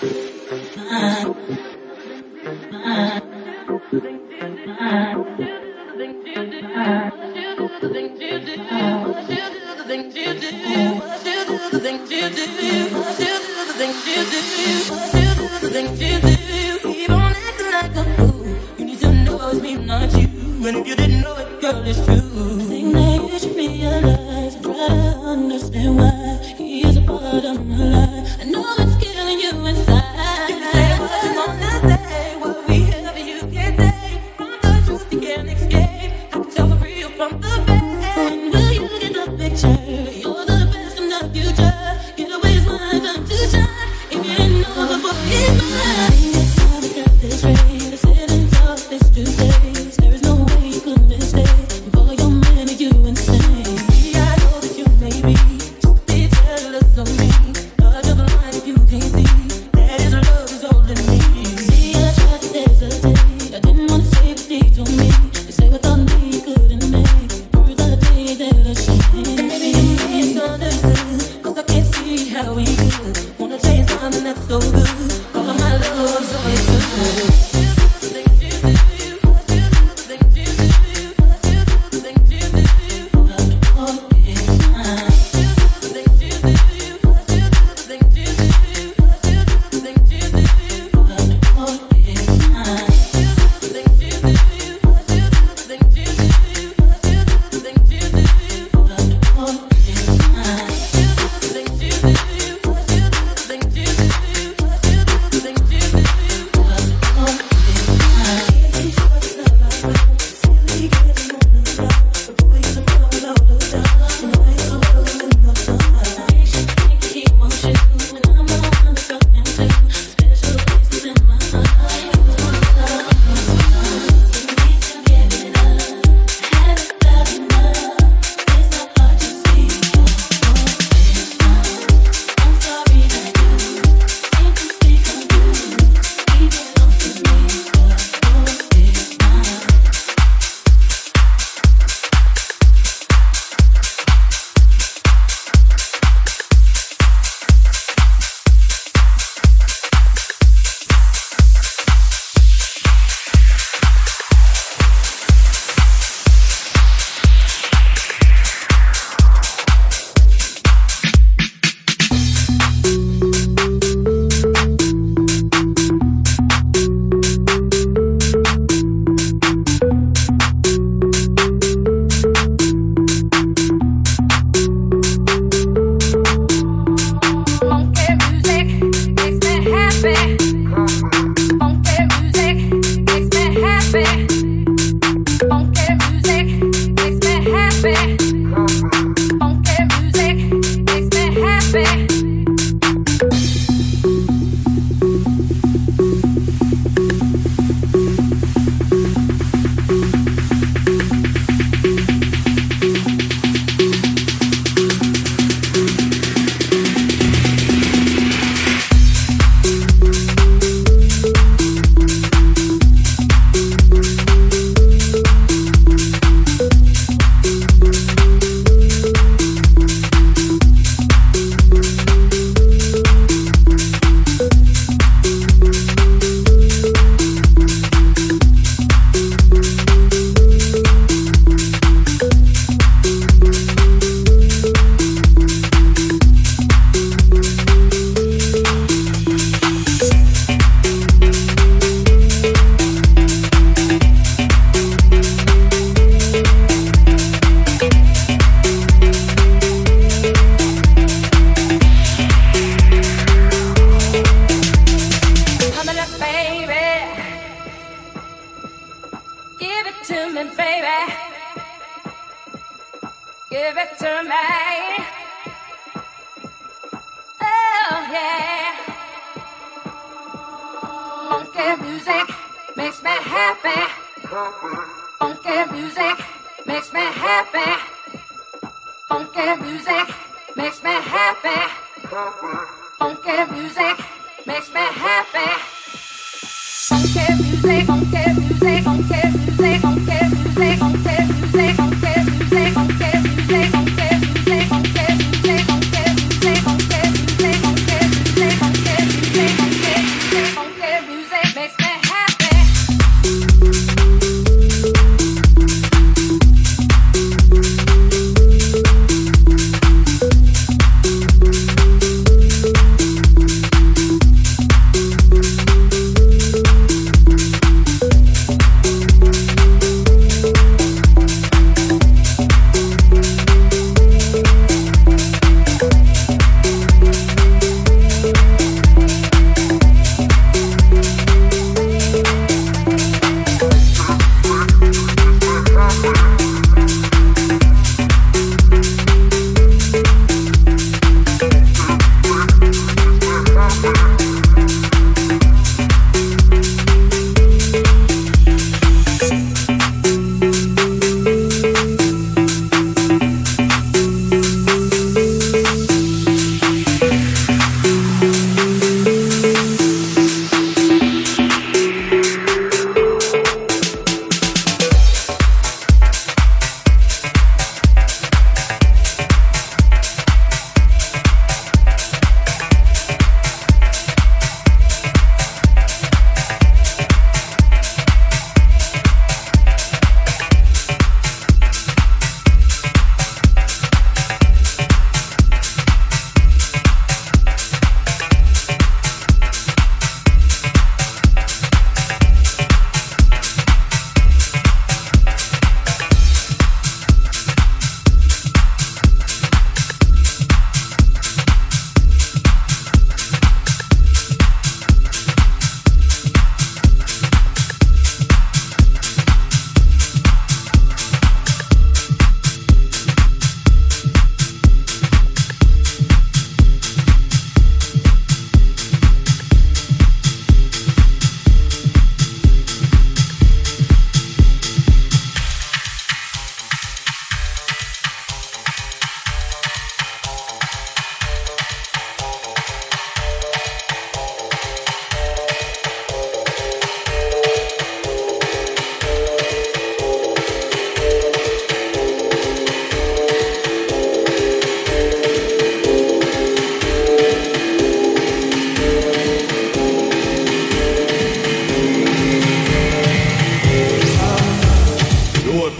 And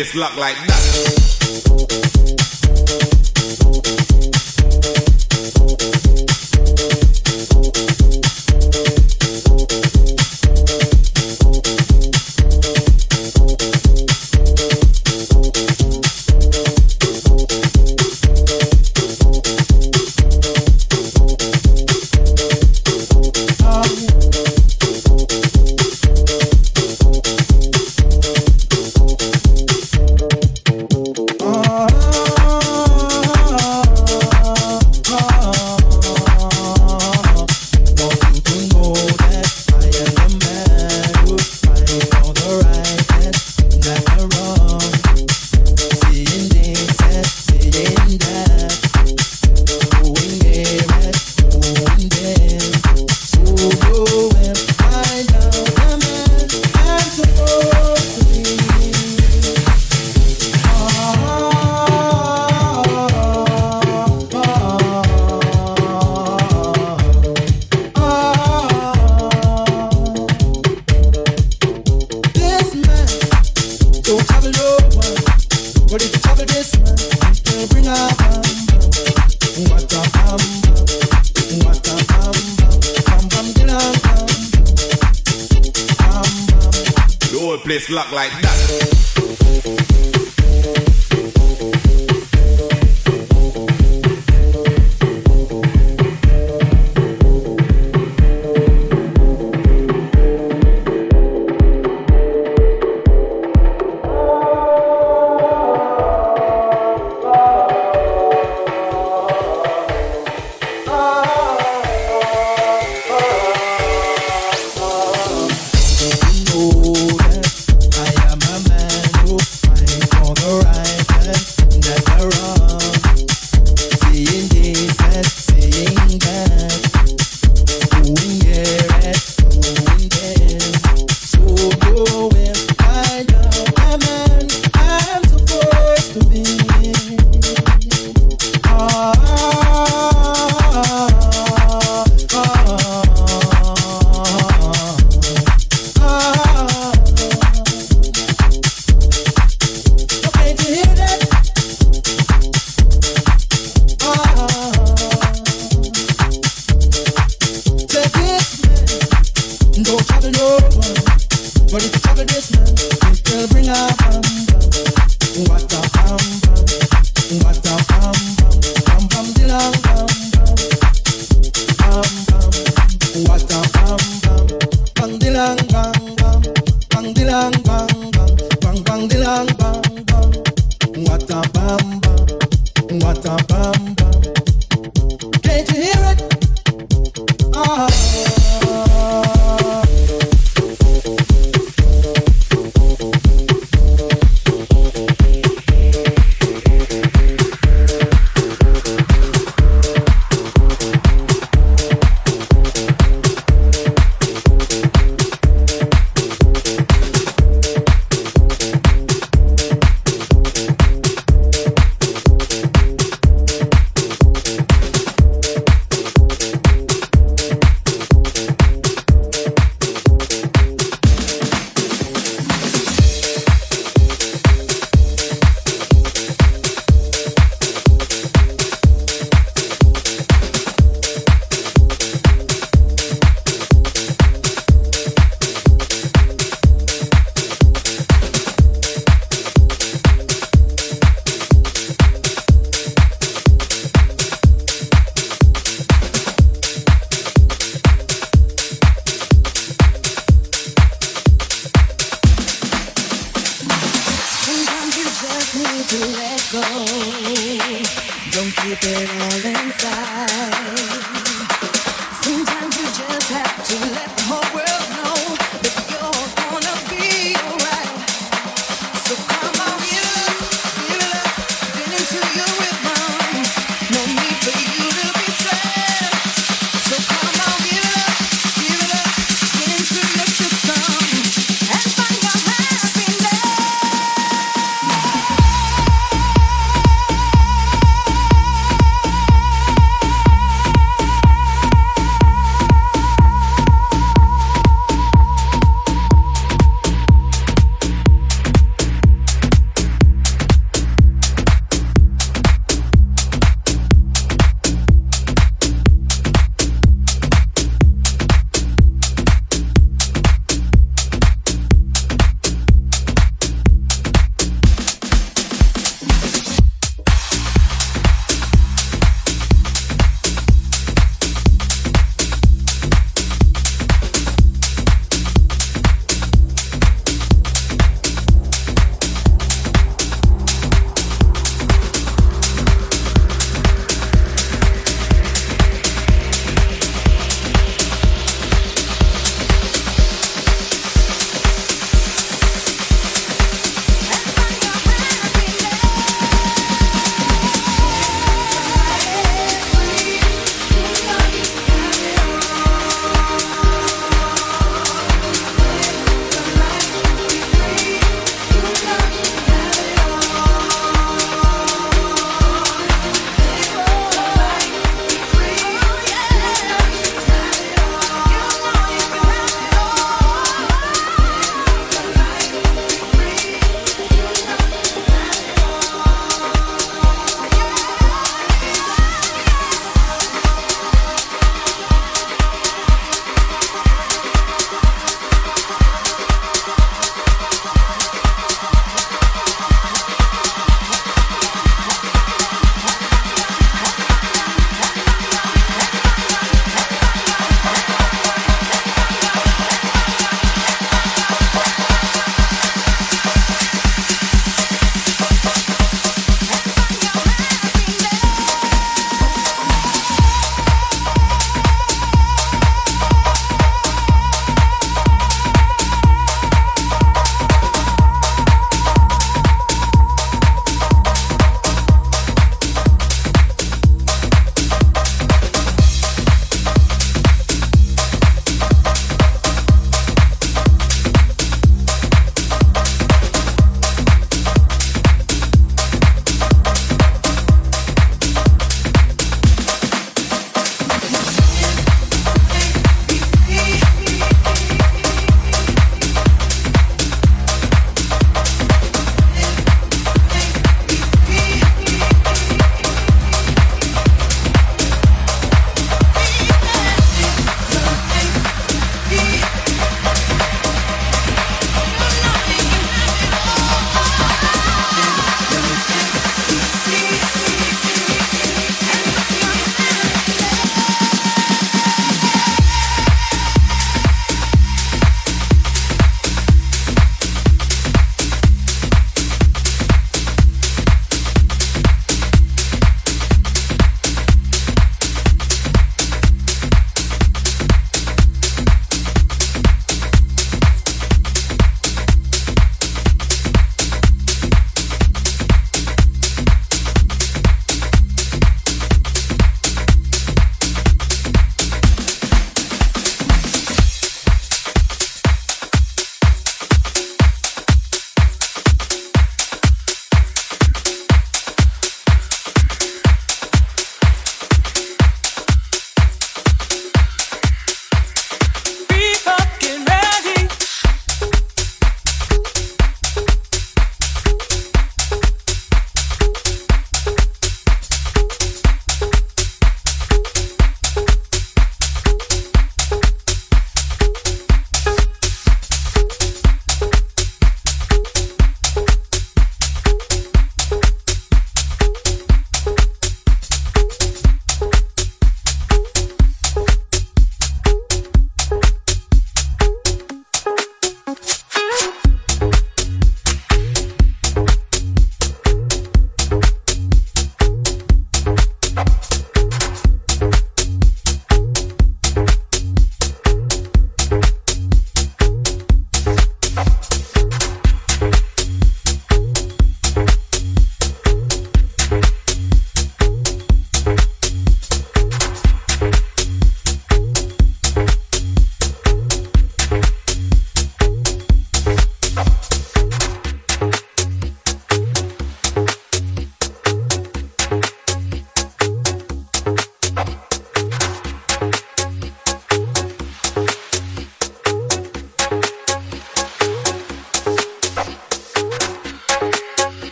place locked like that. oh,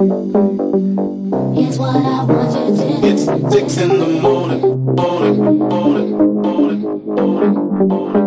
It's six in the morning, morning, morning, morning, morning.